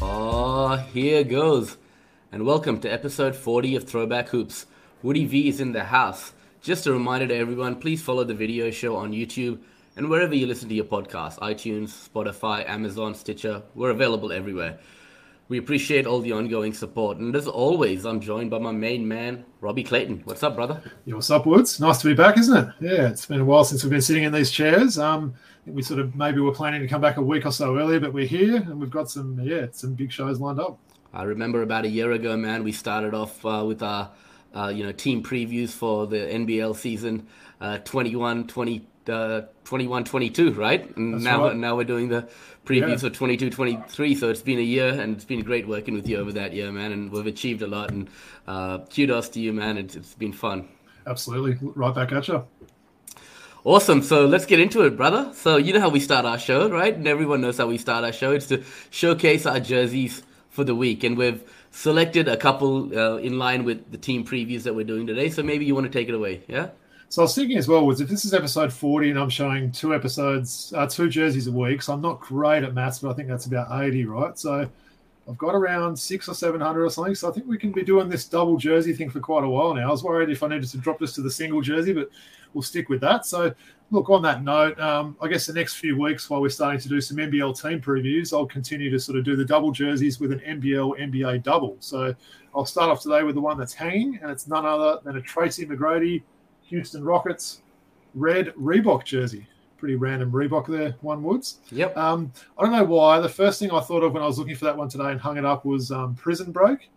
Oh, here goes. And welcome to episode 40 of Throwback Hoops. Woody V is in the house. Just a reminder to everyone please follow the video show on YouTube and wherever you listen to your podcast iTunes, Spotify, Amazon, Stitcher. We're available everywhere. We appreciate all the ongoing support. And as always, I'm joined by my main man, Robbie Clayton. What's up, brother? Yeah, what's up, Woods? Nice to be back, isn't it? Yeah, it's been a while since we've been sitting in these chairs. Um, we sort of maybe we're planning to come back a week or so earlier, but we're here and we've got some yeah some big shows lined up. I remember about a year ago, man, we started off uh, with our uh, you know team previews for the NBL season uh, 21 20 uh, 21 22 right and That's now right. now we're doing the previews Yeah. for 22 23 so it's been a year and it's been great working with you over that year man and we've achieved a lot and uh, kudos to you man it's, it's been fun Absolutely, right back at you. Awesome. So let's get into it, brother. So you know how we start our show, right? And everyone knows how we start our show. It's to showcase our jerseys for the week, and we've selected a couple uh, in line with the team previews that we're doing today. So maybe you want to take it away, yeah? So I was thinking as well, was if this is episode 40 and I'm showing two episodes, uh, two jerseys a week, so I'm not great at maths, but I think that's about 80, right? So I've got around six or 700 or something. So I think we can be doing this double jersey thing for quite a while now. I was worried if I needed to drop this to the single jersey, but we'll stick with that. So look, on that note, um, I guess the next few weeks while we're starting to do some NBL team previews, I'll continue to sort of do the double jerseys with an NBL NBA double. So I'll start off today with the one that's hanging, and it's none other than a Tracy McGrady Houston Rockets red Reebok jersey. Pretty random Reebok there, one Woods. Yep. Um, I don't know why. The first thing I thought of when I was looking for that one today and hung it up was um, Prison Break.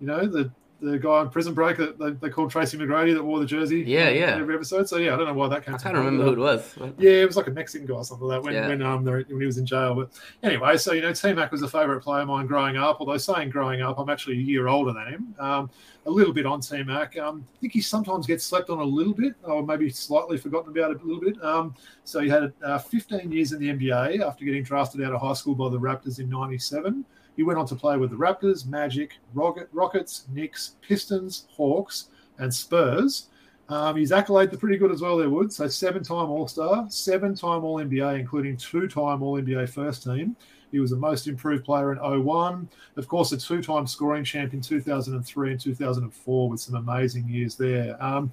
You know, the the guy in Prison Break that they, they called Tracy McGrady that wore the jersey. Yeah, yeah. Every episode. So yeah, I don't know why that came. I can't remember who it was. Yeah, it was like a Mexican guy or something like that when, Yeah. when um when he was in jail. But anyway, so you know, T Mac was a favourite player of mine growing up. Although saying growing up, I'm actually a year older than him. Um, a little bit on T Mac. Um, I think he sometimes gets slept on a little bit, or maybe slightly forgotten about a little bit. Um, so he had uh, 15 years in the NBA after getting drafted out of high school by the Raptors in '97. He went on to play with the Raptors, Magic, Rocket, Rockets, Knicks, Pistons, Hawks, and Spurs. Um, his accolades are pretty good as well, there, Wood. So seven time All Star, seven time All NBA, including two time All NBA first team. He was the most improved player in 01. Of course, a two time scoring champ in 2003 and 2004 with some amazing years there. Um,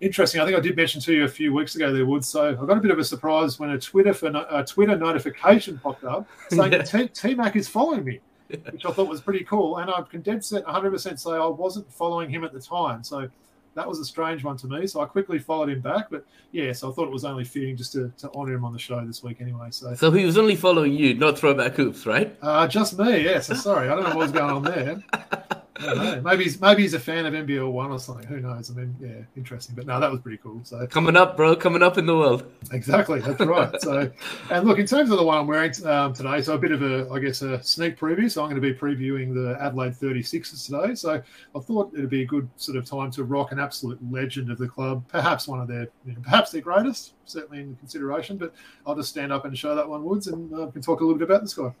interesting. I think I did mention to you a few weeks ago there, Wood. So I got a bit of a surprise when a Twitter for a Twitter notification popped up saying Yeah. T Mac is following me, which I thought was pretty cool. And I can dead set 100% say I wasn't following him at the time. So that was a strange one to me. So I quickly followed him back. But yeah, so I thought it was only fitting just to, to honor him on the show this week anyway. So So he was only following you, not Throwback Hoops, right? uh, just me, yeah. So sorry, I don't know what was going on there. I don't know. Maybe he's maybe he's a fan of NBL one or something. Who knows? I mean, yeah, interesting. But no, that was pretty cool. So Coming up, bro. Coming up in the world. exactly, that's right. So, and look, in terms of the one I'm wearing um, today, so a bit of a, I guess, a sneak preview. So I'm going to be previewing the Adelaide 36ers today. So I thought it'd be a good sort of time to rock an absolute legend of the club, perhaps one of their, you know, perhaps their greatest, certainly in consideration. But I'll just stand up and show that one, Woods, and uh, can talk a little bit about this guy.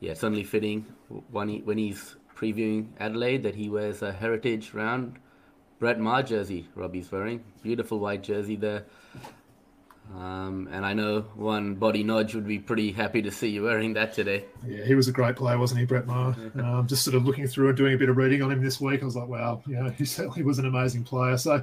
Yeah, it's only fitting when, he, when he's previewing Adelaide that he wears a heritage round Brett Maher jersey. Robbie's wearing beautiful white jersey there. Um, and I know one body nudge would be pretty happy to see you wearing that today. Yeah, he was a great player, wasn't he, Brett Maher? Um, just sort of looking through and doing a bit of reading on him this week, I was like, wow, you know, he certainly was an amazing player. So,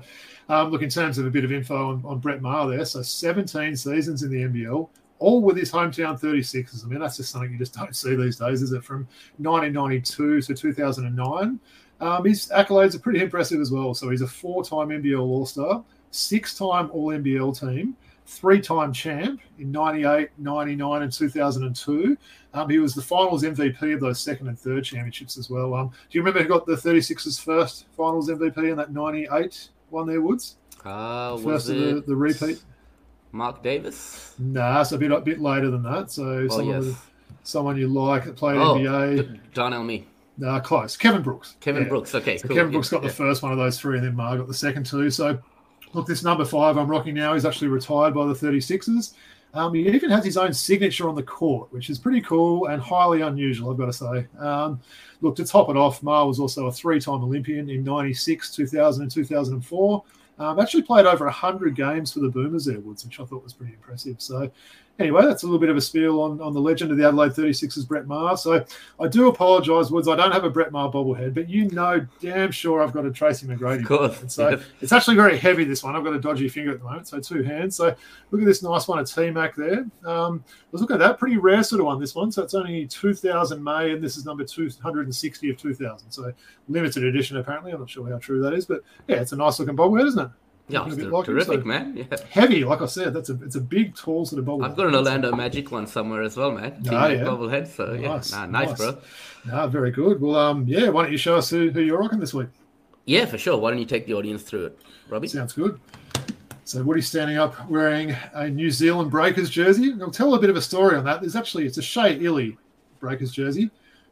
um, look, in terms of a bit of info on, on Brett Maher there, so 17 seasons in the NBL, all with his hometown 36ers. I mean, that's just something you just don't see these days, is it? From 1992 to 2009. Um, his accolades are pretty impressive as well. So he's a four-time NBL All-Star, six-time All-NBL team, three-time champ in 98, 99, and 2002. Um, he was the finals MVP of those second and third championships as well. Um, do you remember who got the 36ers first finals MVP in that 98 one there, Woods? Uh, was First of the, it the repeat? Mark Davis? Nah, it's a bit a bit later than that. So Oh, someone, yes. someone you like that played Oh, NBA. Darnell Mee. Nah, close. Kevin Brooks. Kevin Yeah. Brooks. Okay, So cool. Kevin Brooks Yeah, got the yeah. first one of those three, and then Maher got the second two. So, look, this number five I'm rocking now is actually retired by the 36ers. Um, he even has his own signature on the court, which is pretty cool and highly unusual, I've got to say. Um, look, to top it off, Maher was also a three time Olympian in 96, 2000, and 2004. Um, actually played over 100 games for the Boomers there, Woods, which I thought was pretty impressive. So, anyway, that's a little bit of a spiel on, on the legend of the Adelaide 36ers, Brett Maher. So, I do apologise, Woods. I don't have a Brett Maher bobblehead, but you know damn sure I've got a Tracy McGrady. Of course. And so, it's actually very heavy, this one. I've got a dodgy finger at the moment, so two hands. So, look at this nice one, a T Mac there. Um, let's look at that. Pretty rare sort of one, this one. So, it's only 2000 May, and this is number 260 of 2000. So, limited edition, apparently. I'm not sure how true that is, but yeah, it's a nice looking bobblehead, isn't it? Yeah, it's like terrific, so man. Yeah. Heavy, like I said, that's a it's a big, tall sort of bobblehead. I've got an Orlando Magic one somewhere as well, man. Oh, yeah. bobblehead, so yeah, nice, nah, nice, nice, bro. Nah, very good. Well, um, yeah, why don't you show us who, who you're rocking this week? Yeah, for sure. Why don't you take the audience through it, Robbie? Sounds good. So Woody's standing up wearing a New Zealand Breakers jersey. I'll tell a bit of a story on that. There's actually it's a Shea Ili Breakers jersey.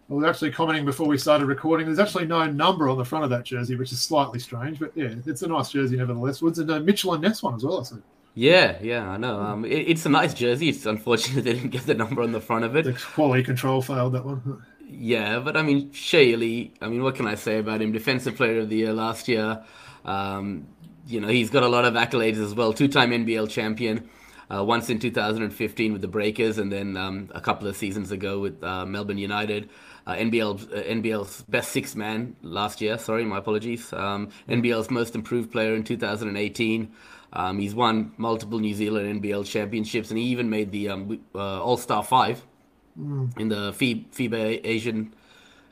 I was actually commenting before we started recording. There's actually no number on the front of that jersey, which is slightly strange, but yeah, it's a nice jersey nevertheless. Woods and uh, Mitchell and Ness one as well. I think. Yeah, yeah, I know. Um, it, it's a nice jersey. It's unfortunate they didn't get the number on the front of it. The quality control failed that one. Yeah, but I mean, Ili, I mean, what can I say about him? Defensive Player of the Year last year. Um, you know, he's got a lot of accolades as well. Two-time NBL champion. Uh, once in 2015 with the Breakers, and then um, a couple of seasons ago with uh, Melbourne United uh, NBL uh, NBL's best six man last year. Sorry, my apologies. Um, NBL's most improved player in 2018. Um, he's won multiple New Zealand NBL championships, and he even made the um, uh, All Star Five mm. in the FIBA Asian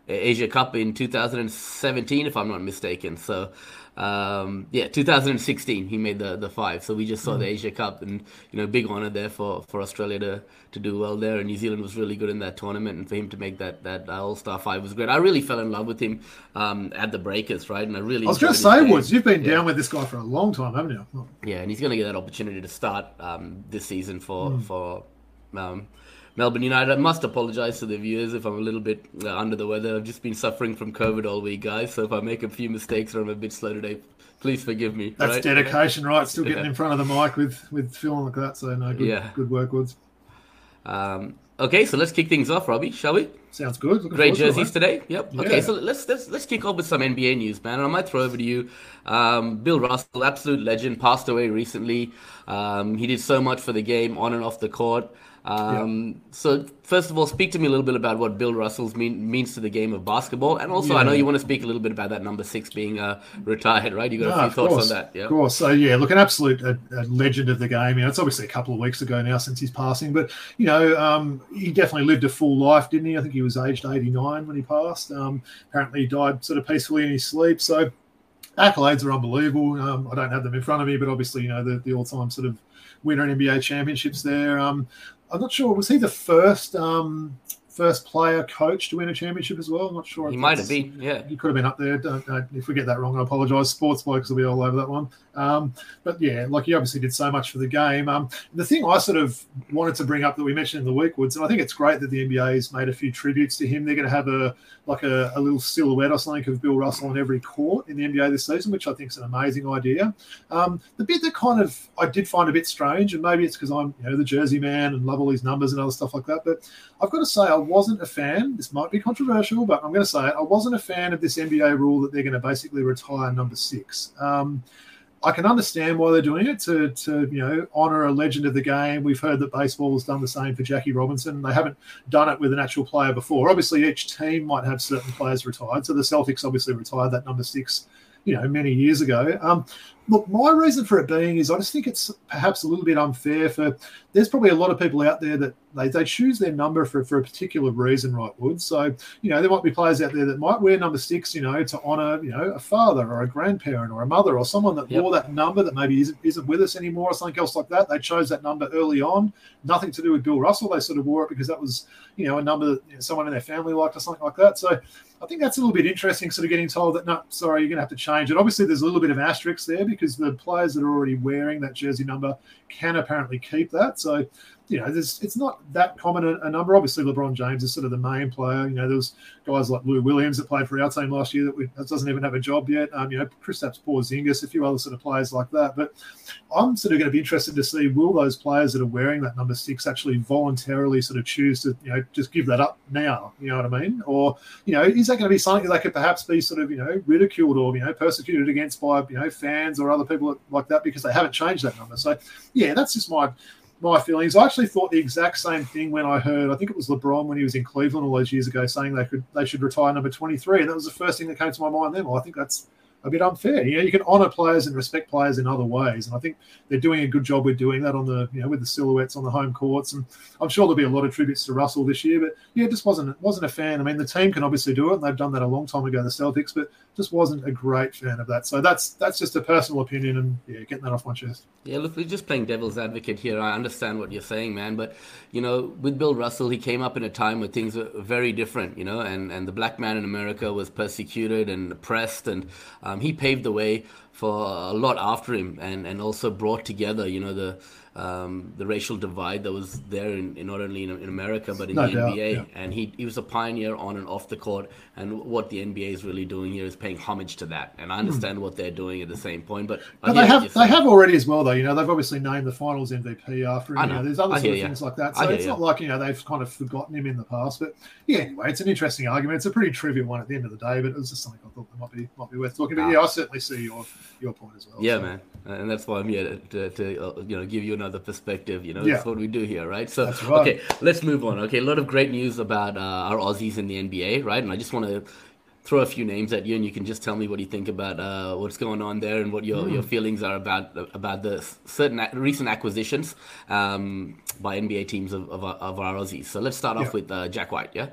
Asia Cup in 2017, if I'm not mistaken. So um, yeah, 2016 he made the the five. So we just saw mm. the Asia Cup, and you know, big honor there for, for Australia to, to do well there. And New Zealand was really good in that tournament, and for him to make that that All Star five was great. I really fell in love with him um, at the Breakers, right? And I really I was going to say, Woods, you've been yeah. down with this guy for a long time, haven't you? Yeah, and he's going to get that opportunity to start um, this season for mm. for. Melbourne United. I must apologise to the viewers if I'm a little bit uh, under the weather. I've just been suffering from COVID all week, guys. So if I make a few mistakes or I'm a bit slow today, please forgive me. That's right? dedication, right? Still getting yeah. in front of the mic with with feeling like that. So no, good, yeah. good work, Woods. Um, okay, so let's kick things off, Robbie, shall we? Sounds good. Looking Great jerseys today. Yep. Yeah. Okay, so let's, let's let's kick off with some NBA news, man. And I might throw over to you. Um, Bill Russell, absolute legend, passed away recently. Um, he did so much for the game on and off the court. Um, yeah. So, first of all, speak to me a little bit about what Bill Russell's mean, means to the game of basketball, and also yeah. I know you want to speak a little bit about that number six being uh, retired, right? You got no, a few thoughts course, on that, yeah? Of course. So, yeah, look, an absolute a, a legend of the game. You know, it's obviously a couple of weeks ago now since his passing, but you know, um, he definitely lived a full life, didn't he? I think he was aged eighty nine when he passed. Um, apparently, he died sort of peacefully in his sleep. So, accolades are unbelievable. Um, I don't have them in front of me, but obviously, you know, the, the all time sort of winner in NBA championships there. Um, I'm not sure. Was he the first um, first player coach to win a championship as well? I'm not sure. He might have been. Yeah, he could have been up there. Don't, if we get that wrong, I apologise. Sports blokes will be all over that one. Um, but yeah, like he obviously did so much for the game. Um, the thing I sort of wanted to bring up that we mentioned in the week, Woods, and I think it's great that the NBA has made a few tributes to him. They're going to have a like a, a, little silhouette or something of Bill Russell on every court in the NBA this season, which I think is an amazing idea. Um, the bit that kind of I did find a bit strange, and maybe it's because I'm you know the Jersey man and love all these numbers and other stuff like that, but I've got to say I wasn't a fan. This might be controversial, but I'm going to say it. I wasn't a fan of this NBA rule that they're going to basically retire number six. Um, I can understand why they're doing it to, to you know honor a legend of the game. We've heard that baseball has done the same for Jackie Robinson. They haven't done it with an actual player before. Obviously, each team might have certain players retired. So the Celtics obviously retired that number six, you know, many years ago. Um, look, my reason for it being is I just think it's perhaps a little bit unfair for. There's probably a lot of people out there that they, they choose their number for, for a particular reason, right, Wood? So, you know, there might be players out there that might wear number six, you know, to honour, you know, a father or a grandparent or a mother or someone that yep. wore that number that maybe isn't, isn't with us anymore or something else like that. They chose that number early on. Nothing to do with Bill Russell. They sort of wore it because that was, you know, a number that you know, someone in their family liked or something like that. So I think that's a little bit interesting, sort of getting told that, no, sorry, you're going to have to change it. Obviously, there's a little bit of asterisk there because the players that are already wearing that jersey number can apparently keep that. So you know, there's it's not that common a, a, number. Obviously, LeBron James is sort of the main player. You know, there was guys like Lou Williams that played for our team last year that, we, that doesn't even have a job yet. Um, you know, Kristaps Porzingis, a few other sort of players like that. But I'm sort of going to be interested to see will those players that are wearing that number six actually voluntarily sort of choose to, you know, just give that up now. You know what I mean? Or you know, is that going to be something that could perhaps be sort of you know ridiculed or you know persecuted against by you know fans or other people like that because they haven't changed that number? So yeah, that's just my my feelings. I actually thought the exact same thing when I heard. I think it was LeBron when he was in Cleveland all those years ago, saying they could they should retire number twenty three, and that was the first thing that came to my mind. Then, well, I think that's a bit unfair. You know, you can honour players and respect players in other ways, and I think they're doing a good job with doing that on the you know with the silhouettes on the home courts. And I'm sure there'll be a lot of tributes to Russell this year, but yeah, just wasn't wasn't a fan. I mean, the team can obviously do it, and they've done that a long time ago, the Celtics, but just wasn't a great fan of that. So that's that's just a personal opinion, and yeah, getting that off my chest. Yeah, look, we're just playing devil's advocate here. I understand what you're saying, man, but you know, with Bill Russell, he came up in a time where things were very different, you know, and and the black man in America was persecuted and oppressed, and um, he paved the way for a lot after him, and and also brought together, you know, the um, the racial divide that was there in, in not only in, in, America but in no the doubt, NBA. Yeah. And he, he was a pioneer on and off the court. And what the NBA is really doing here is paying homage to that. And I hmm. understand mm. what they're doing at the same point. But, but they have they have already as well, though. You know, they've obviously named the Finals MVP after him. You know, there's other sort of things like that. So it's you. not like you know they've kind of forgotten him in the past. But yeah, anyway, it's an interesting argument. It's a pretty trivial one at the end of the day, but it was just something I thought that might be might be worth talking about. Yeah, I certainly see your your point as well. Yeah, so. man, and that's why I'm here to, to, uh, you know give you another perspective you know, yeah. that's what we do here, right? So, right. okay, let's move on. Okay, a lot of great news about uh, our Aussies in the NBA, right? And I just want to throw a few names at you, and you can just tell me what you think about uh, what's going on there and what your, mm. your feelings are about about the certain recent acquisitions um, by NBA teams of, of, of, our Aussies. So let's start off with uh, Jack White, yeah.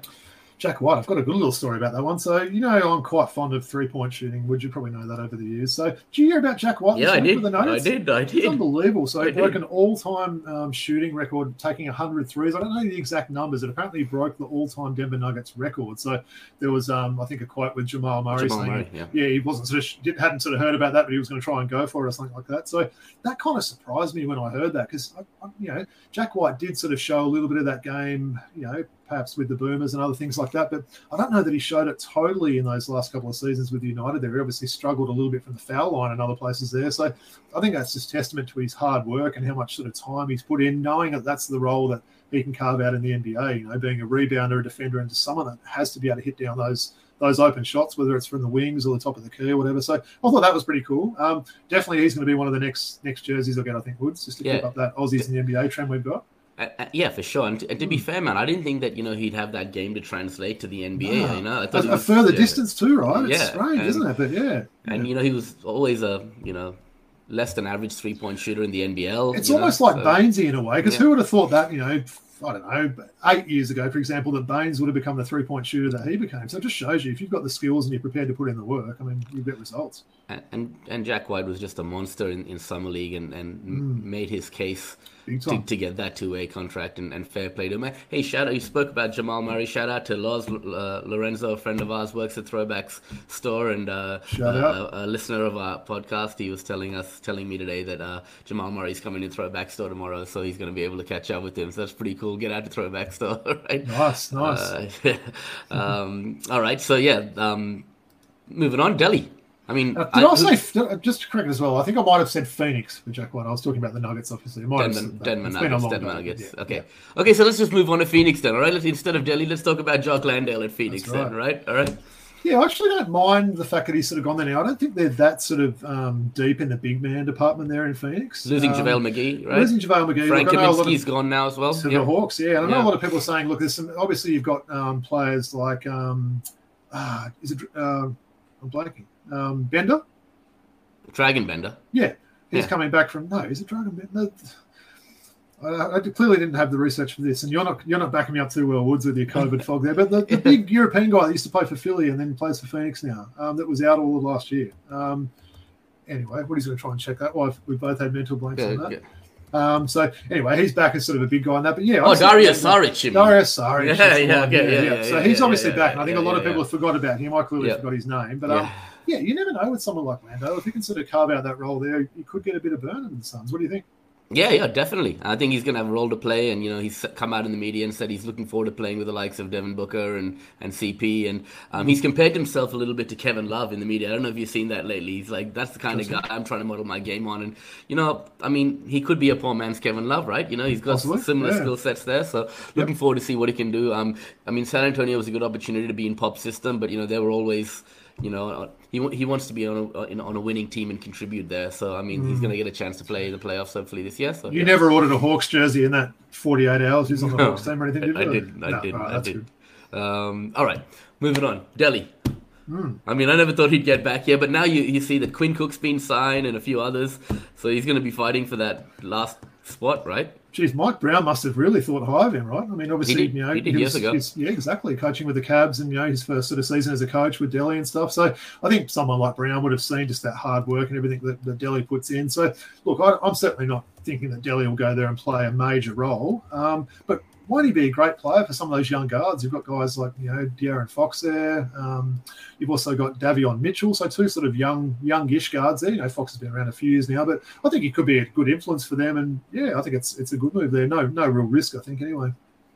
Jack White, I've got a good little story about that one. So, you know, I'm quite fond of three point shooting. Would you probably know that over the years? So, did you hear about Jack White? Yeah, I did. I did. I did. It's unbelievable. So, he broke an all time um, shooting record, taking 100 threes. I don't know the exact numbers. It apparently broke the all time Denver Nuggets record. So, there was, um, I think, a quote with Jamal Murray Jamal saying, Murray, yeah. yeah, he wasn't sort of, hadn't sort of heard about that, but he was going to try and go for it or something like that. So, that kind of surprised me when I heard that because, you know, Jack White did sort of show a little bit of that game, you know, perhaps with the Boomers and other things like that. But I don't know that he showed it totally in those last couple of seasons with United. There, he obviously struggled a little bit from the foul line and other places there. So I think that's just testament to his hard work and how much sort of time he's put in, knowing that that's the role that he can carve out in the NBA. You know, being a rebounder, a defender, and just someone that has to be able to hit down those those open shots, whether it's from the wings or the top of the key or whatever. So I thought that was pretty cool. Um, definitely, he's going to be one of the next next jerseys I'll get. I think Woods just to yeah. keep up that Aussies in the NBA trend we've got. Uh, uh, yeah, for sure. And to, and to, be hmm. fair, man, I didn't think that you know he'd have that game to translate to the NBA. No. You know, I thought a, was, a further uh, distance too, right? It's yeah, strange, and, isn't it? But yeah, and yeah. you know, he was always a you know less than average three point shooter in the NBL. It's almost know, like so, Baynesy in a way, because yeah. who would have thought that you know I don't know, eight years ago, for example, that Baynes would have become the three point shooter that he became. So it just shows you if you've got the skills and you're prepared to put in the work, I mean, you get results. And, and, and Jack White was just a monster in, in summer league and, and mm. made his case to, to, get that two way contract and, and, fair play to him. Hey, shout out! You spoke about Jamal Murray. Shout out to Loz uh, Lorenzo, a friend of ours, works at Throwbacks Store and uh, uh, a, a, listener of our podcast. He was telling us, telling me today that uh, Jamal Murray's coming to Throwback Store tomorrow, so he's going to be able to catch up with him. So that's pretty cool. Get out to Throwback Store, right? Nice, nice. Uh, um, all right, so yeah, um, moving on, Delly. I mean, uh, did I, I say just to correct as well? I think I might have said Phoenix for Jack White. I was talking about the Nuggets, obviously. Denver, Denver Nuggets. Denver Nuggets. Yeah, okay, yeah. okay. So let's just move on to Phoenix then. All right. Let's, instead of Delly, let's talk about Jock Landale at Phoenix. Right. Then, right. All right. Yeah, I actually don't mind the fact that he's sort of gone there now. I don't think they're that sort of um, deep in the big man department there in Phoenix. Losing um, JaVale McGee, right? Losing JaVale McGee. Frank Kaminsky's gone now as well. To yep. the Hawks, yeah. And I know yeah. a lot of people are saying, look, there's some. Obviously, you've got um, players like, um, ah, is it? Uh, I'm blanking. Um, Bender. Dragan Bender. Yeah, he's yeah. coming back from. No, is it Dragan Bender? I, I, clearly didn't have the research for this, and you're not you're not backing me up too well, Woods, with your COVID fog there. But the, the big European guy that used to play for Philly and then plays for Phoenix now, um, that was out all of last year. Um, anyway, what he's going to try and check that. Well, we both had mental blanks yeah, on that. Yeah. Um, so anyway, he's back as sort of a big guy on that. But yeah, oh, Dario Saric. Dario Saric. Yeah, yeah, yeah, yeah, yeah, So he's obviously back, and I think a lot of people have forgot about him. I clearly forgot his name, but um, yeah, you never know with someone like Lando. If he can sort of carve out that role there, he could get a bit of burn in the Suns. What do you think? Yeah, yeah, definitely. I think he's going to have a role to play, and you know, he's come out in the media and said he's looking forward to playing with the likes of Devin Booker and, and CP, and um, he's compared himself a little bit to Kevin Love in the media. I don't know if you've seen that lately. He's like, that's the kind of guy I'm trying to model my game on, and you know, I mean, he could be a poor man's Kevin Love, right? You know, he's got similar yeah. skill sets there, so looking forward to see what he can do. Um, I mean, San Antonio was a good opportunity to be in Pop system, but you know, they were always you know, he he wants to be on a in- on a winning team and contribute there. So I mean, he's going to get a chance to play the playoffs hopefully this year. So You never ordered a Hawks jersey in that 48 hours he's on the No, Hawks team or anything, did I you? did, I No, did, right, I did. Um, all right, moving on. Delly. Hmm. I mean, I never thought he'd get back here, but now you, you see that Quinn Cook's been signed and a few others, so he's going to be fighting for that last spot, right? Geez, Mike Brown must have really thought high of him, right? I mean, obviously, He did- you know, he did was- years ago. he's- yeah, exactly, coaching with the Cavs, and you know, his first sort of season as a coach with Delly and stuff. So, I think someone like Brown would have seen just that hard work and everything that, that Delly puts in. So, look, I, I'm certainly not thinking that Delly will go there and play a major role, um, but won't he be a great player for some of those young guards? You've got guys like you know De'Aaron Fox there. Um, you've also got Davion Mitchell, so two sort of young, youngish guards there. You know, Fox has been around a few years now, but I think he could be a good influence for them. And yeah, I think it's it's a good move there. No, no real risk, I think, anyway.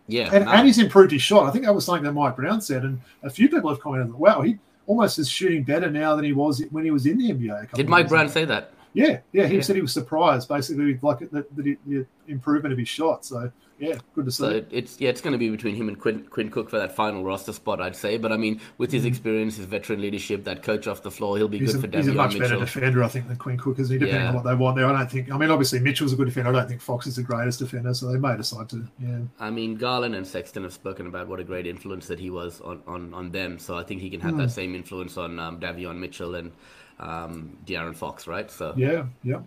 Yeah. And, no. and he's improved his shot. I think that was something that Mike Brown said, and a few people have commented, that "Wow, he almost is shooting better now than he was when he was in the NBA." a couple Did Mike Brown ago. say that? Yeah, yeah. He Yeah. said he was surprised, basically, like the, the, the improvement of his shot. So yeah, good to see. So it's yeah, it's going to be between him and Quinn, Quinn Cook for that final roster spot, I'd say. But I mean, with his experience, his veteran leadership, that coach off the floor, he'll be Mm-hmm. He's good a, for he's a much better defender, I think, than Quinn Cook, isn't he? Depending Yeah. on what they want there. I don't think. I mean, obviously Mitchell's a good defender. I don't think Fox is the greatest defender, so they may decide to. Yeah, I mean, Garland and Sexton have spoken about what a great influence that he was on, on, on them. So I think he can have Hmm. that same influence on um, Davion Mitchell and um, De'Aaron Fox, right? So yeah, yeah.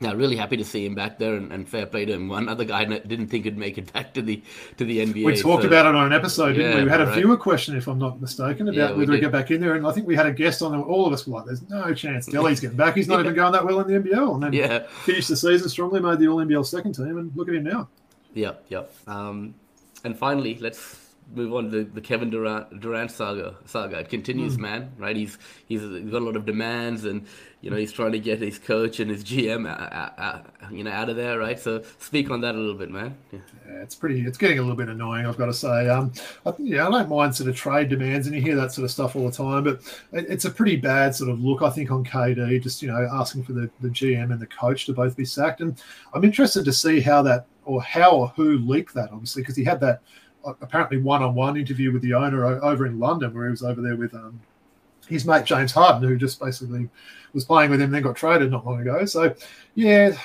yeah, really happy to see him back there and, and fair play to him. One other guy that didn't think he'd make it back to the to the NBA. We talked so- about it on an episode, didn't we? Yeah, We had a right. viewer question, if I'm not mistaken, about Yeah, we whether we did. get back in there, and I think we had a guest on. there. All of us were like, "There's no chance Delly's getting back. He's not even going that well in the NBL." And then Yeah, finished the season strongly, made the All NBL second team, and look at him now. Yep, yep. Um, and finally, let's move on to the, the Kevin Durant, Durant saga. Saga. It continues, Hmm. man. Right? He's he's got a lot of demands, and you know he's trying to get his coach and his GM, uh, uh, uh, you know, out of there, right? So speak on that a little bit, man. Yeah. Yeah, it's pretty. It's getting a little bit annoying. I've got to say. Um, I, think- yeah, I don't mind sort of trade demands, and you hear that sort of stuff all the time. But it, it's a pretty bad sort of look, I think, on KD. Just you know, asking for the, the GM and the coach to both be sacked. And I'm interested to see how that or how or who leaked that. Obviously, because he had that apparently one-on-one interview with the owner over in London, where he was over there with um, his mate James Harden, who just basically was playing with him, then got traded not long ago. So, yeah,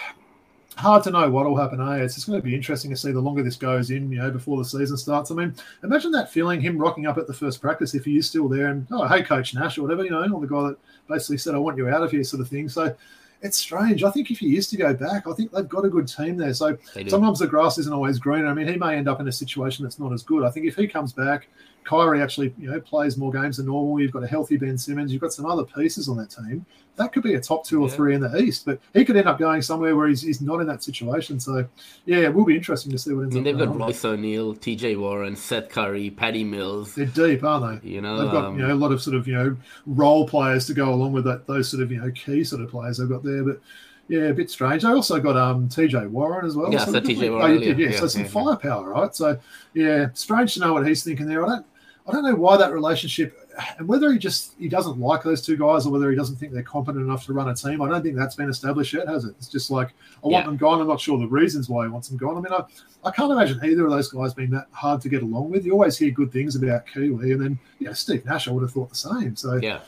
hard to know what will happen. Eh? It's just going to be interesting to see the longer this goes in, you know, before the season starts. I mean, imagine that feeling, him rocking up at the first practice if he is still there and, oh, hey, Coach Nash or whatever, you know, or the guy that basically said, I want you out of here, sort of thing. So it's strange. I think if he is to go back, I think they've got a good team there. So sometimes the grass isn't always green. I mean, he may end up in a situation that's not as good. I think if he comes back, Kyrie actually, you know, plays more games than normal. You've got a healthy Ben Simmons. You've got some other pieces on that team. That could be a top two or three in the East, but he could end up going somewhere where he's, he's not in that situation. So, yeah, it will be interesting to see what ends I mean, up they've got on. Royce O'Neale, T.J. Warren, Seth Curry, Patty Mills. They're deep, aren't they? You know, They've got um, you know a lot of sort of you know role players to go along with that those sort of you know key sort of players they've got there, but. Yeah, a bit strange. They also got um TJ Warren as well. Yeah, said definitely- TJ Warren Oh, you did, yeah. Yeah, so some yeah, yeah. firepower, right? So yeah, strange to know what he's thinking there. I don't, I don't know why that relationship, and whether he just he doesn't like those two guys or whether he doesn't think they're competent enough to run a team. I don't think that's been established yet, has it? It's just like I want Yeah. them gone. I'm not sure the reasons why he wants them gone. I mean, I, I can't imagine either of those guys being that hard to get along with. You always hear good things about Kiwi, and then yeah, Steve Nash. I would have thought the same. So yeah.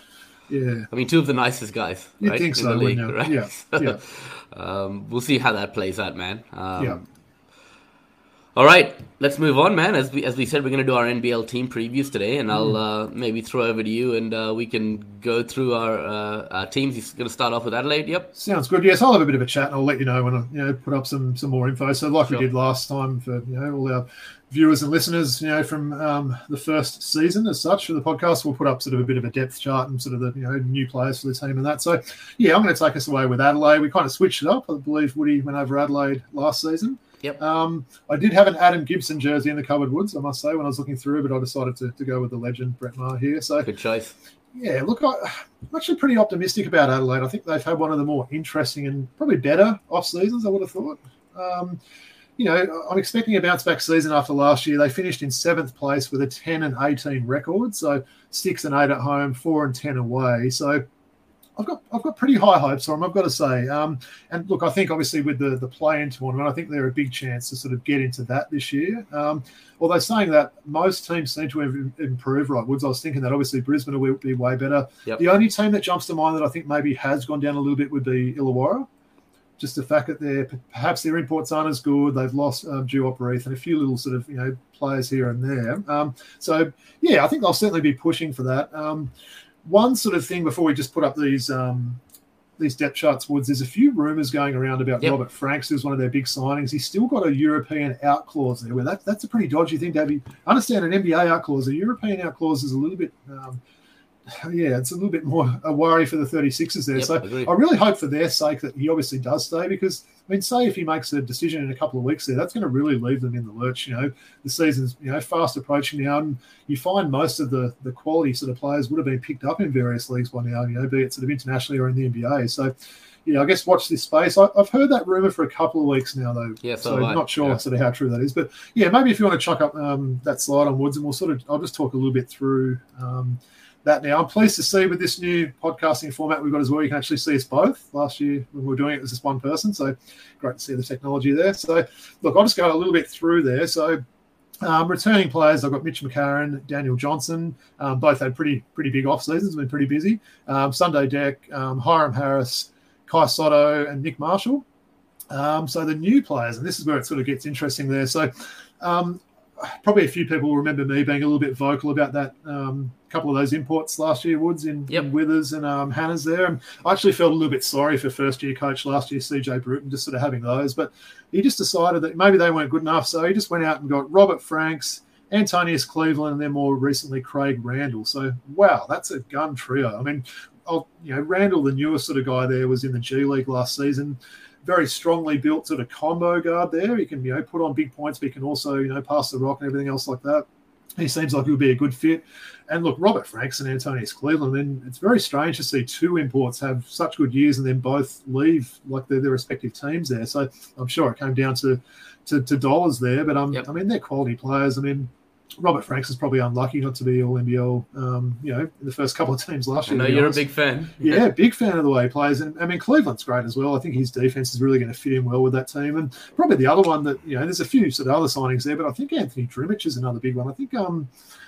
yeah. I mean, two of the nicest guys, You'd right? think in so, the league, right? Yeah, yeah. um, we'll see how that plays out, man. Um, Yeah. All right, let's move on, man. As we as we said, we're going to do our NBL team previews today, and I'll Mm. uh, maybe throw over to you, and uh, we can go through our, uh, our teams. He's going to start off with Adelaide. Yep. Sounds good. Yes, I'll have a bit of a chat and I'll let you know when I you know put up some some more info. So like Sure. we did last time for you know all our viewers and listeners, you know from um, the first season as such for the podcast, we'll put up sort of a bit of a depth chart and sort of the you know new players for the team and that. So yeah, I'm going to take us away with Adelaide. We kind of switched it up. I believe Woody went over Adelaide last season. Yep. Um, I did have an Adam Gibson jersey in the cupboard woods, I must say, when I was looking through, but I decided to, to go with the legend Brett Maher here. So Good choice. yeah, look, I, I'm actually pretty optimistic about Adelaide. I think they've had one of the more interesting and probably better off seasons. I would have thought. Um, you know, I'm expecting a bounce back season after last year. They finished in seventh place with a 10 and 18 record, so six and eight at home, four and 10 away. So I've got I've got pretty high hopes for them. I've got to say. Um, and look, I think obviously with the the play-in tournament, I think they're a big chance to sort of get into that this year. Um, although saying that, most teams seem to have improved. Right, Woods. I was thinking that obviously Brisbane will be way better. Yep. The only team that jumps to mind that I think maybe has gone down a little bit would be Illawarra. Just the fact that they're perhaps their imports aren't as good. They've lost um, Duop Reath and a few little sort of you know players here and there. Um, so yeah, I think they'll certainly be pushing for that. Um, one sort of thing before we just put up these um, these depth charts, Woods. There's a few rumours going around about Yep. Robert Franks, who's one of their big signings. He's still got a European out clause there. Where that, that's a pretty dodgy thing to have. I understand an NBA out clause. A European out clause is a little bit. Um, yeah, it's a little bit more a worry for the 36ers there. Yep, so agreed. I really hope for their sake that he obviously does stay because I mean, say if he makes a decision in a couple of weeks there, that's going to really leave them in the lurch. You know, the season's you know fast approaching now, and you find most of the the quality sort of players would have been picked up in various leagues by now. You know, be it sort of internationally or in the NBA. So. Yeah, I guess watch this space. I, I've heard that rumor for a couple of weeks now, though. Yeah, so so not sure Yeah. sort of how true that is, but yeah, maybe if you want to chuck up um, that slide on Woods, and we'll sort of, I'll just talk a little bit through um, that now. I'm pleased to see with this new podcasting format we've got as well, you can actually see us both. Last year when we were doing it, it was just one person, so great to see the technology there. So, look, I'll just go a little bit through there. So, um, returning players, I've got Mitch McCarron, Daniel Johnson. Um, both had pretty pretty big off seasons, been pretty busy. Um, Sunday Dech, um, Hyrum Harris, Kai Sotto, and Nick Marshall. Um, so the new players, and this is where it sort of gets interesting there. So um, probably a few people will remember me being a little bit vocal about that um, couple of those imports last year, Woods in, Yep. in Withers and um, Hannah's there. And I actually felt a little bit sorry for first year coach last year, CJ Bruton, just sort of having those. But he just decided that maybe they weren't good enough. So he just went out and got Robert Franks, Antonius Cleveland, and then more recently Craig Randall. So wow, that's a gun trio. I mean, I'll, you know, Randall, the newest sort of guy there, was in the G League last season. Very strongly built sort of combo guard there. He can, you know, put on big points, but he can also, you know, pass the rock and everything else like that. He seems like he would be a good fit. And look, Robert Franks and Antonius Cleveland, mean, it's very strange to see two imports have such good years and then both leave like their, their respective teams there. So I'm sure it came down to to, to dollars there. But um, Yep. I mean, they're quality players. I mean, Robert Franks is probably unlucky not to be all NBL, um, you know, in the first couple of teams last year. be you're a big fan. Yeah, big fan of the way he plays. And I mean, Cleveland's great as well. I think his defense is really going to fit in well with that team. And probably the other one that, you know, there's a few sort of other signings there, but I think Anthony Drmic is another big one. I think, um,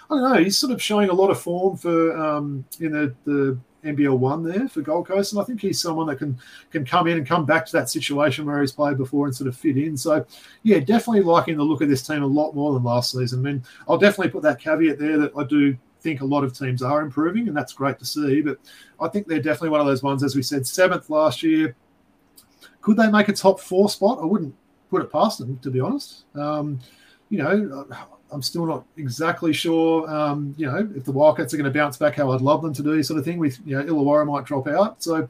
I don't know, he's sort of showing a lot of form for, um, in the, the NBL one there for Gold Coast. And I think he's someone that can, can come in and come back to that situation where he's played before and sort of fit in. So, yeah, definitely liking the look of this team a lot more than last season. I mean, I'll definitely put that caveat there that I do think a lot of teams are improving, and that's great to see. But I think they're definitely one of those ones, as we said, seventh last year. Could they make a top four spot? I wouldn't put it past them, to be honest. Um, you know, I'm still not exactly sure. Um, you know, if the Wildcats are going to bounce back, how I'd love them to do, sort of thing. With you know, Illawarra might drop out, so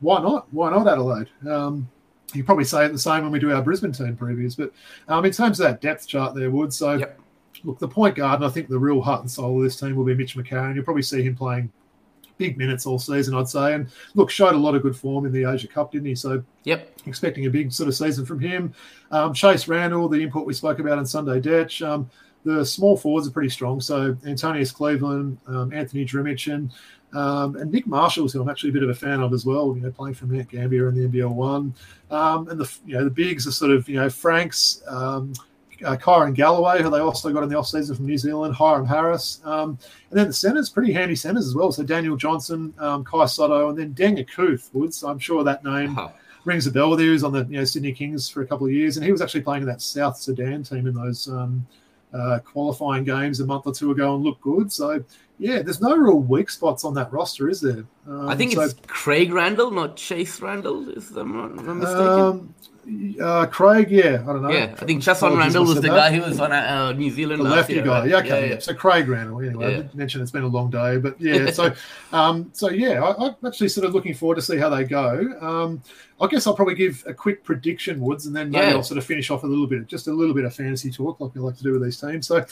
why not? Why not Adelaide? Um, you probably say it the same when we do our Brisbane team previews, but um, in terms of that depth chart there, would So Yep. look, the point guard, and I think the real heart and soul of this team will be Mitch McCarron. You'll probably see him playing big minutes all season, I'd say. And look, showed a lot of good form in the Asia Cup, didn't he? So Yep. expecting a big sort of season from him. Um, Chase Randall, the import we spoke about on Sunday Dech. Um, the small forwards are pretty strong. So Antonius Cleveland, um, Anthony Drmic, and um, and Nick Marshall's who I'm actually a bit of a fan of as well. You know, playing for Mount Gambier in the NBL one, um, and the you know the bigs are sort of you know Franks. Um, uh, Kyrin Galloway, who they also got in the offseason from New Zealand, Hyrum Harris, um, and then the centers, pretty handy centers as well. So Daniel Johnson, um, Kai Sotto, and then Deng Acuoth Woods. I'm sure that name Oh, rings a bell with you. He was on the you know Sydney Kings for a couple of years, and he was actually playing in that South Sudan team in those um, uh, qualifying games a month or two ago and looked good. So yeah, there's no real weak spots on that roster, is there? Um, I think so, it's Craig Randall, not Chase Randall. Is I'm not if I'm mistaken. um, uh, Craig. Yeah, I don't know. yeah, I think Chasson Randall was the that. guy who was on uh, New Zealand the last lefty year, guy. right? Yeah, okay. yeah, Yeah. So Craig Randall. Anyway, I Yeah. did mention it's been a long day, but yeah. so, um, so yeah, I, I'm actually sort of looking forward to see how they go. I guess I'll probably give a quick prediction, Woods, and then maybe Yeah. I'll sort of finish off a little bit, just a little bit of fantasy talk, like we like to do with these teams. So,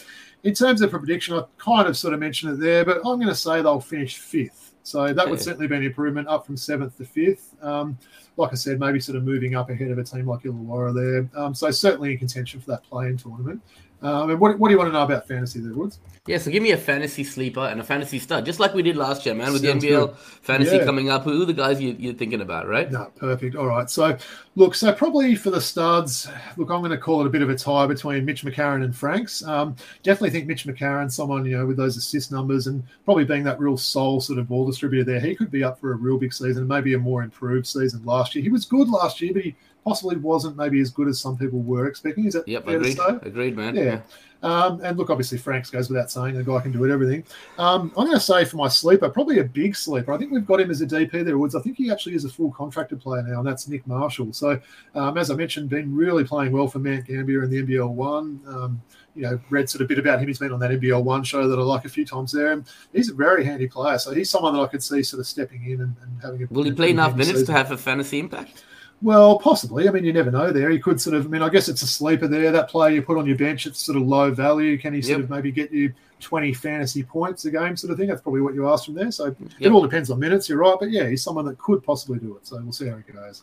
in terms of a prediction, I kind of sort of mentioned it there, but I'm going to say they'll finish fifth. So that would certainly be an improvement up from seventh to fifth. Um, like I said, maybe sort of moving up ahead of a team like Illawarra there. Um, so certainly in contention for that play-in tournament. Um, and what, what do you want to know about fantasy there, Woods? Yeah, so give me a fantasy sleeper and a fantasy stud, just like we did last year, man, with Sounds the NBL good. fantasy Yeah. coming up. Who are the guys you, you're thinking about, right? No, perfect. All right. So, look, so probably for the studs, look, I'm going to call it a bit of a tie between Mitch McCarron and Franks. Um, definitely think Mitch McCarron, someone, you know, with those assist numbers and probably being that real sole sort of ball distributor there, he could be up for a real big season, maybe a more improved season last year. He was good last year, but he possibly wasn't maybe as good as some people were expecting. Is that Yep, fair agreed. to say? Agreed, man. Yeah. Um, and look, obviously, Franks goes without saying. The guy can do it, everything. Um, I'm going to say for my sleeper, probably a big sleeper. I think we've got him as a DP there, Woods. I think he actually is a full contracted player now, and that's Nick Marshall. So, um, as I mentioned, been really playing well for Mount Gambier in the NBL one. Um, you know, read sort of bit about him. He's been on that NBL one show that I like a few times there. And he's a very handy player. So he's someone that I could see sort of stepping in and, and having a. Will he play enough minutes season. to have a fantasy impact? Well, possibly. I mean, you never know. There, he could sort of. I mean, I guess it's a sleeper there. That player you put on your bench, it's sort of low value. Can he sort Yep. of maybe get you twenty fantasy points a game, sort of thing? That's probably what you asked from there. So it all depends on minutes. You're right, but yeah, he's someone that could possibly do it. So we'll see how he goes.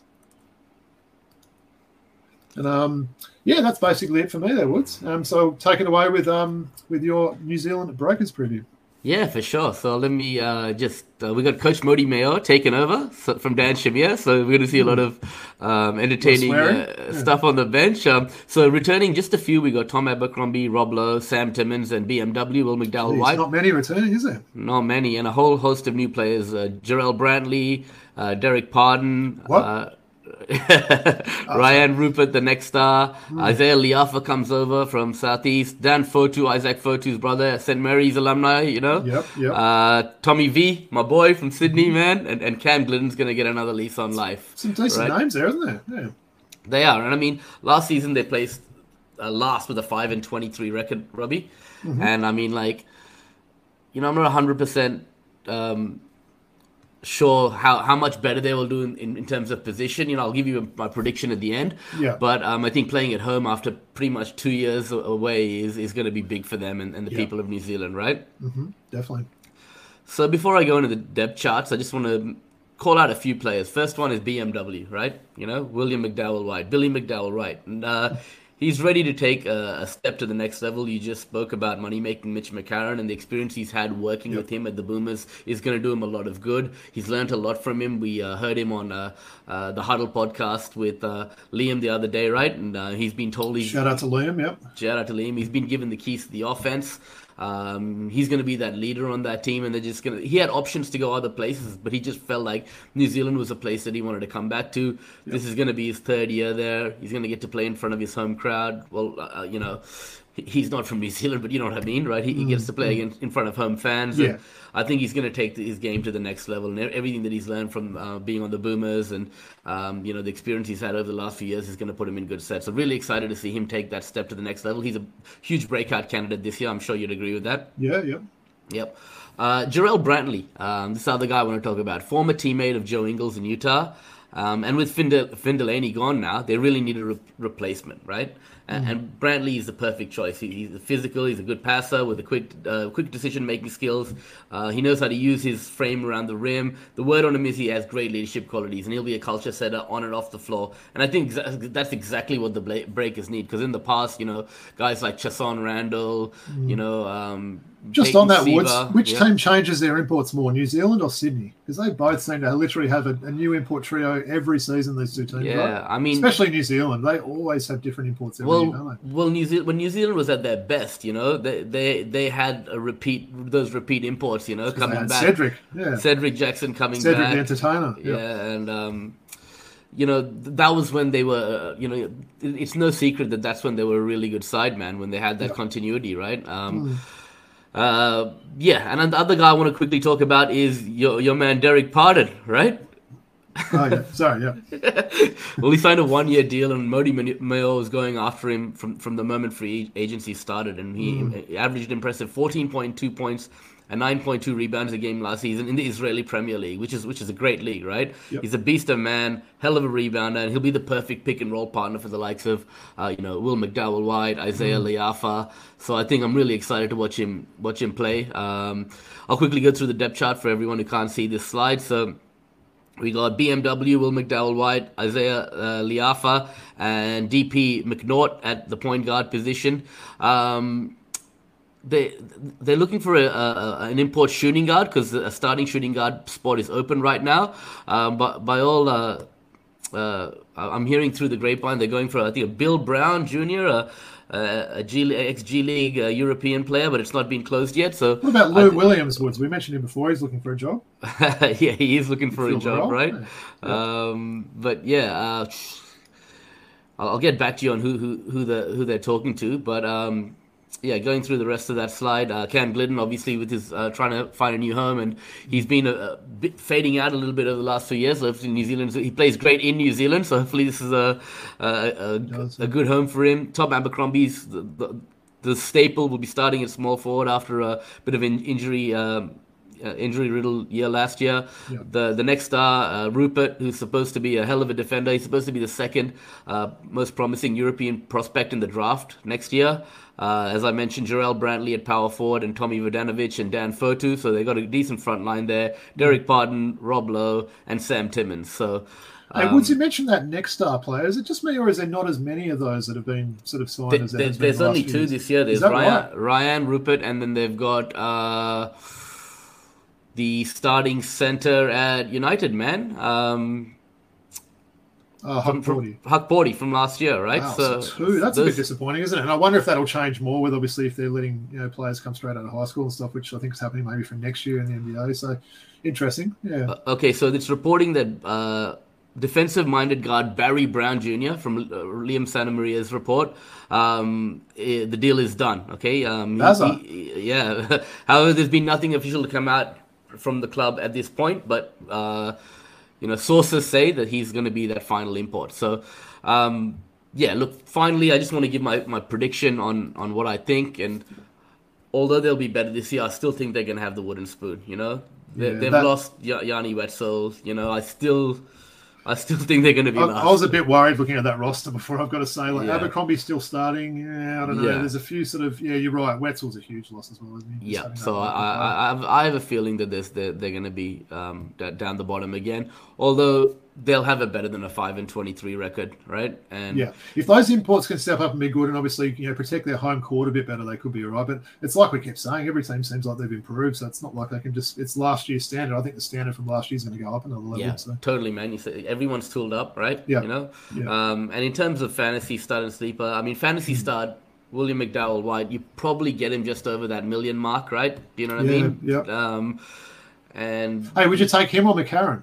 And um, yeah, that's basically it for me there, Woods. Um, so take it away with um with your New Zealand Breakers preview. Yeah, for sure. So let me uh, just uh, we got Coach Mody Maor taking over so, from Dan Shamir, so we're going to see a lot of um, entertaining uh, stuff on the bench. Um, so returning just a few, we got Tom Abercrombie, Rob Loe, Sam Timmins, and BMW Will McDowell White. not many returning, is there? Not many, and a whole host of new players: uh, Jarrell Brantley, uh, Derek Pardon, What? Rayan Rupert, the next star. Isaiah Le'afa comes over from Southeast. Dan Fotu, Isaac Fotu's brother, St. Mary's alumni, you know. Yep, yep. Uh, Tommy V, my boy from Sydney, man, and, and Cam Gliddon's gonna get another lease on life. Some decent Right. names there, isn't there? Yeah. They are, and I mean, last season they placed uh, last with a five and twenty three record, Robbie, and I mean, like, you know, I'm not hundred percent um, sure how, how much better they will do in, in, in terms of position. You know, I'll give you my prediction at the end. Yeah. But um, I think playing at home after pretty much two years away is, is going to be big for them and, and the Yeah. people of New Zealand, right? Definitely. So before I go into the depth charts, I just want to call out a few players. First one is BMW, right? You know, William McDowell White, Billy McDowell White. And, uh, he's ready to take a, a step to the next level. You just spoke about money making Mitch McCarron and the experience he's had working with him at the Boomers is going to do him a lot of good. He's learned a lot from him. We uh, heard him on uh, uh, the Huddle podcast with uh, Liam the other day, right? And uh, he's been told he's Shout out to Liam. Yep. Shout out to Liam. He's been given the keys to the offense. Um, he's going to be that leader on that team, and they're just going to. He had options to go other places, but he just felt like New Zealand was a place that he wanted to come back to. This is going to be his third year there. He's going to get to play in front of his home crowd. Well, uh, you know, he's not from New Zealand, but you know what I mean, right? He, he gets to play in, in front of home fans. and Yeah. I think he's going to take the, his game to the next level, and everything that he's learned from uh, being on the Boomers and um, you know the experience he's had over the last few years is going to put him in good stead. So really excited to see him take that step to the next level. He's a huge breakout candidate this year. I'm sure you'd agree with that. Yeah. Yep. Yep. Uh, Jarrell Brantley, um, this other guy I want to talk about, former teammate of Joe Ingles in Utah. Um, and with Finn, De- Finn Delany gone now, they really need a re- replacement, right? And, and Brantley is the perfect choice. He, he's physical, he's a good passer with a quick, uh, quick decision-making skills. Uh, he knows how to use his frame around the rim. The word on him is he has great leadership qualities, and he'll be a culture setter on and off the floor. And I think that's exactly what the Breakers need, because in the past, you know, guys like Chasson Randall, you know, um, Just Peyton on that, Woods, which yeah. team changes their imports more, New Zealand or Sydney? Because they both seem to literally have a, a new import trio every season. These two teams, Yeah, right? I mean, especially New Zealand, they always have different imports every year, well, well, New Zealand when New Zealand was at their best, you know, they they they had a repeat those repeat imports, you know, coming back. Cedric, yeah, Cedric Jackson coming Cedric back. the Entertainer, yeah, yeah. and um, you know th- that was when they were, uh, you know, it- it's no secret that that's when they were a really good side, man. When they had that continuity, right? Um, Hmm. uh, yeah, and the other guy I want to quickly talk about is your your man Derek Pardon, right? Oh, yeah. Sorry, yeah, well, he signed a one-year deal, and Mody Maor was going after him from, from the moment free agency started, and he, he averaged impressive 14.2 points, and 9.2 rebounds a game last season in the Israeli Premier League, which is which is a great league, right? Yep. He's a beast of man, hell of a rebounder, and he'll be the perfect pick and roll partner for the likes of uh, you know Will McDowell White, Isaiah mm. Le'afa. So I think I'm really excited to watch him watch him play. Um, I'll quickly go through the depth chart for everyone who can't see this slide. So. We got BMW, Will McDowell White, Isaiah uh, Le'afa, and DP McNaught at the point guard position. Um, they they're looking for a, a, an import shooting guard because a starting shooting guard spot is open right now. Um, but by all, uh, uh, I'm hearing through the grapevine they're going for I think a Bill Brown Jr. a G, ex G League uh, European player, but it's not been closed yet. So what about Lou th- Williams Woods? We mentioned him before. He's looking for a job. yeah, he is looking for a job, right? Yeah. Um, but yeah. Uh, I'll get back to you on who who who the who they're talking to, but um, yeah, going through the rest of that slide, uh, Cam Gliddon, obviously, with his uh, trying to find a new home, and he's been a, a, bit fading out a little bit over the last few years. So in New Zealand, he plays great in New Zealand, so hopefully this is a a, a, a good home for him. Tom Abercrombie's the, the, the, staple will be starting at small forward after a bit of an injury. Um, uh, injury riddled year last year. Yeah. The the next star, uh, Rupert, who's supposed to be a hell of a defender. He's supposed to be the second uh, most promising European prospect in the draft next year. Uh, as I mentioned, Jarrell Brantley at power forward and Tommy Vodanovich and Dan Fotu. So they've got a decent front line there. Derek Pardon, Rob Loe, and Sam Timmins. So. Um, hey, would you mention that next star player? Is it just me, or is there not as many of those that have been sort of signed? as there, there's only two years? this year. There's Ryan, right? Rayan Rupert, and then they've got uh, the starting center at United. Man, um, uh, Huck Porty. Huck Porty from last year, right? Wow, so, so two. That's those... a bit disappointing, isn't it? And I wonder if that'll change more with obviously if they're letting you know players come straight out of high school and stuff, which I think is happening maybe from next year in the NBA. So interesting. Yeah. Uh, okay, so it's reporting that uh, defensive-minded guard Barry Brown Jr. from uh, Liam Santamaria's report, um, eh, the deal is done. Okay. Um, he, he, yeah. However, there's been nothing official to come out from the club at this point, but uh, you know, sources say that he's going to be that final import. So, um, yeah, look, finally, I just want to give my, my prediction on, on what I think. And although they'll be better this year, I still think they're going to have the wooden spoon, you know? They, have that... lost Yanni Wetzel. you know, I still I still think they're going to be. I, I, was a bit worried looking at that roster before. I've got to say, like yeah. Abercrombie's still starting. Yeah, I don't know. Yeah. There's a few sort of. Yeah, you're right. Wetzel's a huge loss as well, isn't he? yeah. So I, I, I, have, I have a feeling that this they're, they're going to be um, down the bottom again. Although they'll have it better than a five and twenty three record, right? And yeah, if those imports can step up and be good, and obviously you know protect their home court a bit better, they could be all right. But it's like we kept saying, every team seems like they've improved, so it's not like they can just. It's last year's standard. I think the standard from last year is going to go up another level. Yeah, so. totally, man. You say everyone's tooled up, right? Yeah, you know. Yeah. Um, and in terms of fantasy stud and sleeper, I mean, fantasy mm. start. William McDowell White, you probably get him just over that million mark, right? Do you know what yeah, I mean? Yeah. Um, and hey, would you take him or McCarron?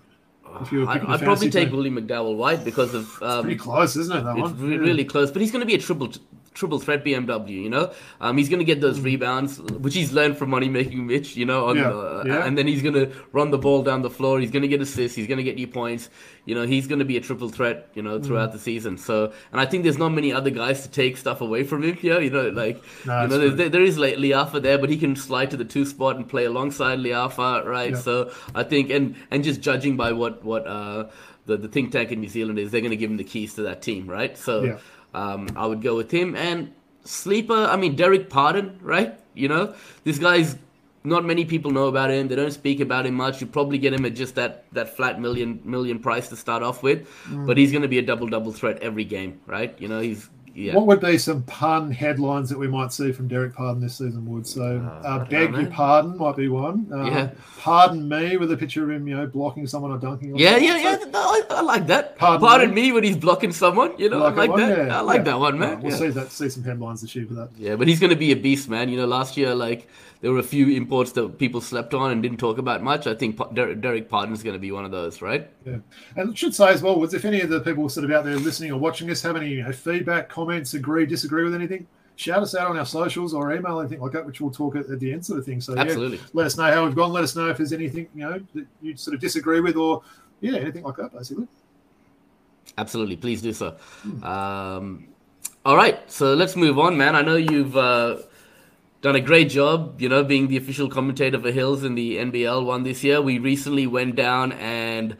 If you I'd, I'd probably take Willie McDowell White because of um, pretty close, isn't it? That it's one? really yeah. close, but he's going to be a triple triple threat BMW. You know, um, he's going to get those mm. rebounds, which he's learned from money making Mitch. You know, on, yeah. Uh, yeah. and then he's going to run the ball down the floor. He's going to get assists. He's going to get you points. You know, he's going to be a triple threat. You know, throughout mm. the season. So, and I think there's not many other guys to take stuff away from him here. You know, like no, you know, there, there is like Le'afa there, but he can slide to the two spot and play alongside Le'afa, right? So I think, and and just judging by what what. uh the, the think tank in New Zealand is they're going to give him the keys to that team, right? So yeah. Um, I would go with him. And sleeper, I mean, Derek Pardon, right? You know, this guy's not many people know about him. They don't speak about him much. You probably get him at just that that flat million million price to start off with, mm. but he's going to be a double double threat every game, right? You know, he's yeah. What would be some pun headlines that we might see from Derek Pardon this season, Would So, uh, uh, beg your pardon might be one. Uh, yeah. Pardon me with a picture of him, you know, blocking someone or dunking. Or yeah, yeah, yeah. No, I, I, like that. Pardon, pardon me. me. when he's blocking someone. You know, like I like that. Yeah, I like yeah. that one, man. we'll see that. See some headlines this year for that. Yeah, but he's going to be a beast, man. You know, last year, like there were a few imports that people slept on and didn't talk about much. I think Derek Pardon's going to be one of those, right? Yeah, and I should say as well, was if any of the people sort of out there listening or watching us have any feedback, comments, agree, disagree with anything, shout us out on our socials or email anything like that, which we'll talk at, at the end sort of thing. So absolutely, yeah, let us know how we've gone. Let us know if there's anything you know that you sort of disagree with or yeah, anything like that, basically. Absolutely, please do so. Hmm. Um, all right, so let's move on, man. I know you've. Uh, done a great job, you know, being the official commentator for Hills in the NBL one this year. We recently went down and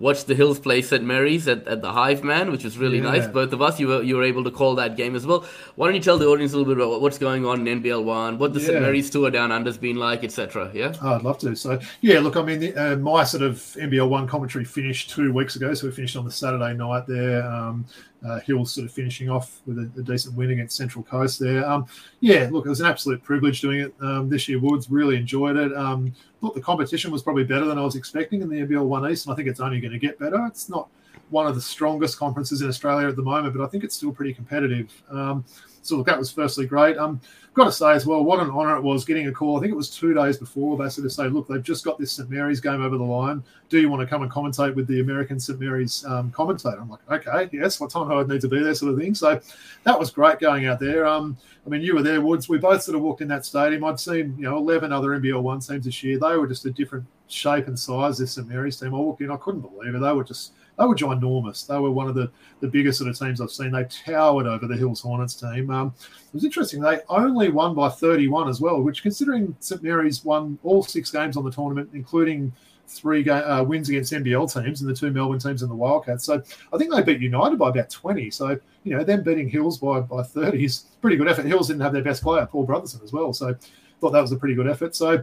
watched the Hills play St Mary's at, at the Hive Man, which was really yeah. nice. Both of us, you were you were able to call that game as well. Why don't you tell the audience a little bit about what's going on in NBL One, what the yeah. St Mary's tour down under's been like, etc. Yeah, oh, I'd love to. So yeah, look, I mean, the, uh, my sort of NBL One commentary finished two weeks ago, so we finished on the Saturday night there. Um, uh, Hills sort of finishing off with a, a, decent win against Central Coast there. Um, yeah, look, it was an absolute privilege doing it um, this year. Woods really enjoyed it. Um, thought the competition was probably better than I was expecting in the NBL One East, and I think it's only going to get better. It's not one of the strongest conferences in Australia at the moment, but I think it's still pretty competitive. Um, so look, that was firstly great. Um, got to say as well, what an honour it was getting a call. I think it was two days before they sort of say, look, they've just got this St Mary's game over the line. Do you want to come and commentate with the American St Mary's um, commentator? I'm like, okay, yes. What time do I need to be there, sort of thing. So that was great going out there. Um, I mean, you were there, Woods. We both sort of walked in that stadium. I'd seen, you know, 11 other NBL one teams this year. They were just a different shape and size. This St Mary's team. I walked in, I couldn't believe it. They were just they were ginormous. They were one of the, the biggest sort of teams I've seen. They towered over the Hills Hornets team. Um, it was interesting. They only won by 31 as well, which considering St Mary's won all six games on the tournament, including three uh, wins against NBL teams and the two Melbourne teams and the Wildcats. So I think they beat United by about 20. So, you know, them beating Hills by, by 30 is pretty good effort. Hills didn't have their best player, Paul Brotherson, as well. So thought that was a pretty good effort. So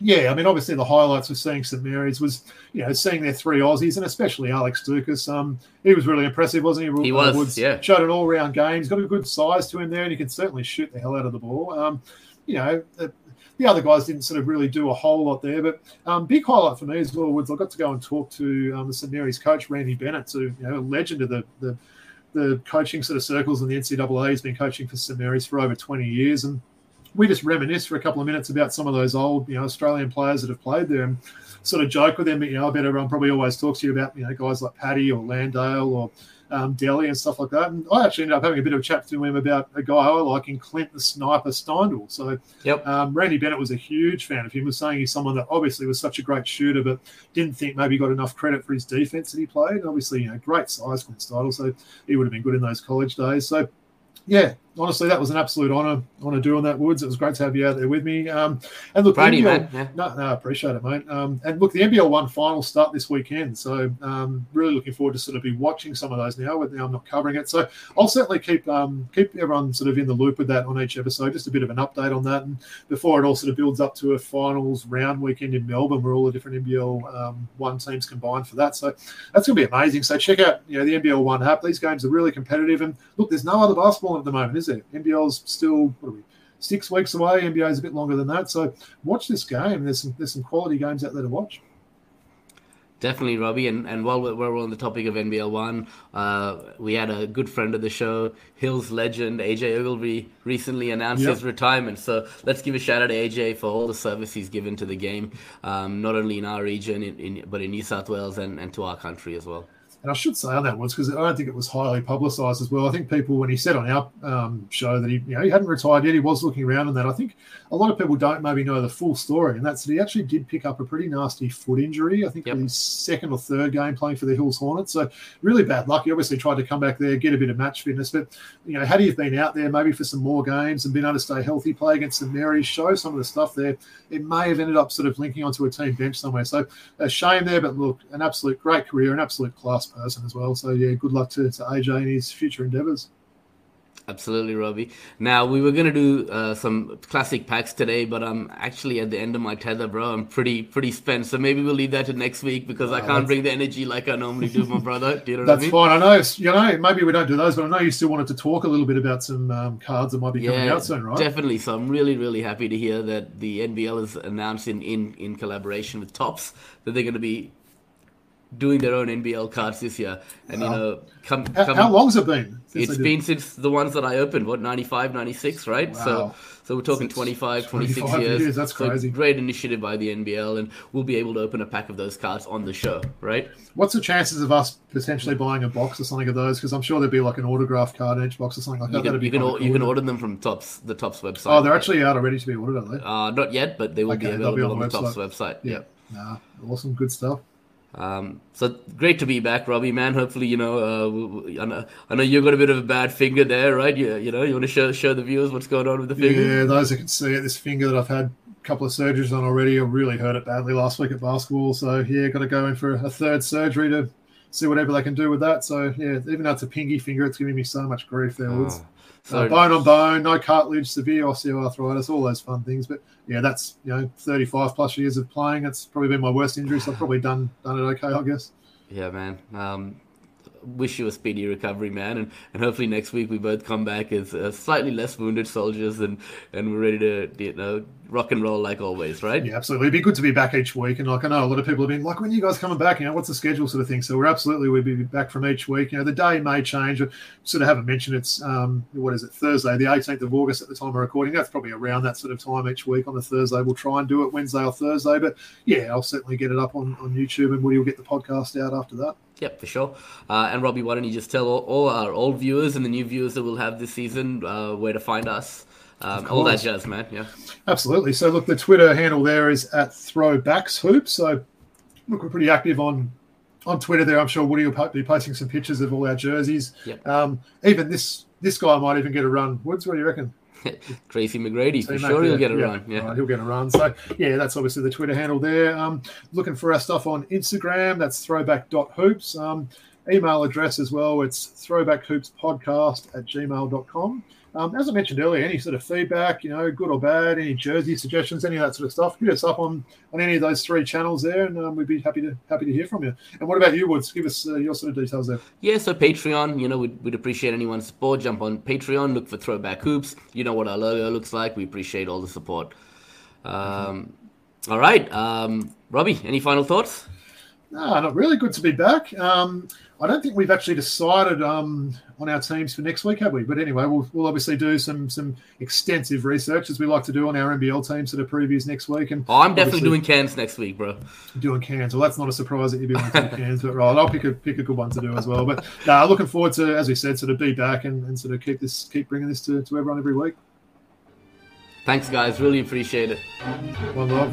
yeah, I mean, obviously the highlights of seeing St Mary's was, you know, seeing their three Aussies and especially Alex Ducas. Um, he was really impressive, wasn't he? He was, Woods yeah. Showed an all-round game. He's got a good size to him there, and he can certainly shoot the hell out of the ball. Um, you know, the, the, other guys didn't sort of really do a whole lot there, but um, big highlight for me as well, Woods. I got to go and talk to um, the St Mary's coach, Randy Bennett, who, you know, a legend of the, the the coaching sort of circles in the NCAA. He's been coaching for St Mary's for over 20 years, and we just reminisce for a couple of minutes about some of those old, you know, Australian players that have played there and sort of joke with them. You know, I bet everyone probably always talks to you about, you know, guys like Patty or Landale or um, Delly and stuff like that. And I actually ended up having a bit of a chat to him about a guy I like in Clint the Sniper Steindl. So yep. um, Randy Bennett was a huge fan of him, was saying he's someone that obviously was such a great shooter, but didn't think maybe got enough credit for his defense that he played. Obviously, you know, great size, Clint Steindl, so he would have been good in those college days. So yeah, honestly, that was an absolute honour. Honour doing that, Woods. It was great to have you out there with me. Um, and look, Brady, NBL, man. No, no, I appreciate it, mate. Um, and look, the NBL one final start this weekend, so um, really looking forward to sort of be watching some of those now. With now I'm not covering it, so I'll certainly keep um, keep everyone sort of in the loop with that on each episode. Just a bit of an update on that, and before it all sort of builds up to a finals round weekend in Melbourne, where all the different NBL um, one teams combined for that. So that's going to be amazing. So check out you know the NBL one app. These games are really competitive, and look, there's no other basketball at the moment, is there? NBL's still what are we six weeks away. NBA is a bit longer than that. So watch this game. There's some there's some quality games out there to watch. Definitely, Robbie. And, and while we're on the topic of NBL One, uh, we had a good friend of the show, Hills legend AJ Ogilvy, recently announced yep. his retirement. So let's give a shout out to AJ for all the service he's given to the game, um, not only in our region, in, in, but in New South Wales and, and to our country as well and I should say on that was because I don't think it was highly publicised as well. I think people, when he said on our um, show that he, you know, he hadn't retired yet, he was looking around on that. I think a lot of people don't maybe know the full story, and that's that he actually did pick up a pretty nasty foot injury. I think yep. his second or third game playing for the Hills Hornets. So really bad luck. He obviously tried to come back there, get a bit of match fitness, but you know, had he been out there maybe for some more games and been able to stay healthy, play against the Mary's, show some of the stuff there, it may have ended up sort of linking onto a team bench somewhere. So a shame there, but look, an absolute great career, an absolute class person as well. So yeah, good luck to, to AJ in his future endeavors. Absolutely, Robbie. Now we were gonna do uh, some classic packs today, but I'm actually at the end of my tether, bro. I'm pretty pretty spent, so maybe we'll leave that to next week because I can't bring the energy like I normally do, my brother. Do you know that's I mean? fine. I know. You know, maybe we don't do those, but I know you still wanted to talk a little bit about some um, cards that might be coming out soon, right? Definitely. So I'm really really happy to hear that the NBL is announced in in in collaboration with Topps that they're going to be doing their own NBL cards this year. And, you know, come, come how, long's it been? It's been since the ones that I opened, what, 95, 96, right? Wow. So so we're talking 25, 26 25 years. years. That's crazy. So great initiative by the NBL, and we'll be able to open a pack of those cards on the show, right? What's the chances of us potentially buying a box or something of those? Because I'm sure there'd be like an autograph card in each box or something like you that. Can, you, can, cool, you can order them from Topps, the Topps website. Oh, they're actually out already to be ordered, are they? Uh, not yet, but they will okay, be available be on, the, on the Topps website. Yeah. Nah, awesome, good stuff. Um, so great to be back, Robbie, man. Hopefully, you know, uh, I know, I know you've got a bit of a bad finger there, right? You, you know, you want to show show the viewers what's going on with the finger. Yeah, those who can see it, this finger that I've had a couple of surgeries on already. I really hurt it badly last week at basketball. So yeah, got to go in for a third surgery to see whatever they can do with that. So yeah, even though it's a pingy finger, it's giving me so much grief there, Woods. Oh, Uh, bone on bone, no cartilage, severe osteoarthritis, all those fun things. But yeah, that's you know 35 plus years of playing. It's probably been my worst injury, so I've probably done done it okay, I guess. yeah, man. Um, wish you a speedy recovery, man, and, and hopefully next week we both come back as uh, slightly less wounded soldiers and and we're ready to you know rock and roll like always, right? Yeah, absolutely. It'd be good to be back each week. And like I know a lot of people have been like, when are you guys coming back? You know, what's the schedule sort of thing? So we're absolutely we'll be back from each week. You know, the day may change. Sort of haven't mentioned it's um what is it, Thursday, the 18th of August at the time of recording. That's probably around that sort of time each week on the Thursday. We'll try and do it Wednesday or Thursday. But yeah, I'll certainly get it up on, on YouTube and Woody will get the podcast out after that. Yep, for sure. Uh, and Robbie, why don't you just tell all, all our old viewers and the new viewers that we'll have this season uh, where to find us? Um, all that jazz, man. Yeah. Absolutely. So look, the Twitter handle there is at throwbacks hoops. So look, we're pretty active on on Twitter there. I'm sure Woody will be posting some pictures of all our jerseys. Yep. Um, even this this guy might even get a run. Woods, what do you reckon? Tracy McGrady, for sure he'll get a yeah, run. Yeah. he'll get a run. So yeah, that's obviously the Twitter handle there. Um, looking for our stuff on Instagram. That's throwback.hoops. Um, email address as well. It's throwbackhoopspodcast at gmail.com. Um, as I mentioned earlier, any sort of feedback, you know, good or bad, any jersey suggestions, any of that sort of stuff, hit us up on, on any of those three channels there, and um, we'd be happy to happy to hear from you. And what about you, Woods? Give us uh, your sort of details there. Yeah, so Patreon, you know, we'd, we'd appreciate anyone's support. Jump on Patreon, look for Throwback Hoops. You know what our logo looks like. We appreciate all the support. Um, all right. Um, Robbie, any final thoughts? No, not really. Good to be back. Um, I don't think we've actually decided um, on our teams for next week, have we? But anyway, we'll, we'll obviously do some some extensive research as we like to do on our NBL teams that are previews next week. And Oh, I'm definitely doing cans next week, bro. doing cans. Well, that's not a surprise that you'd be on cans, but right, I'll pick a pick a good one to do as well. But no, looking forward to, as we said, sort of be back and, and sort of keep this keep bringing this to, to everyone every week. Thanks, guys. Really appreciate it. One love.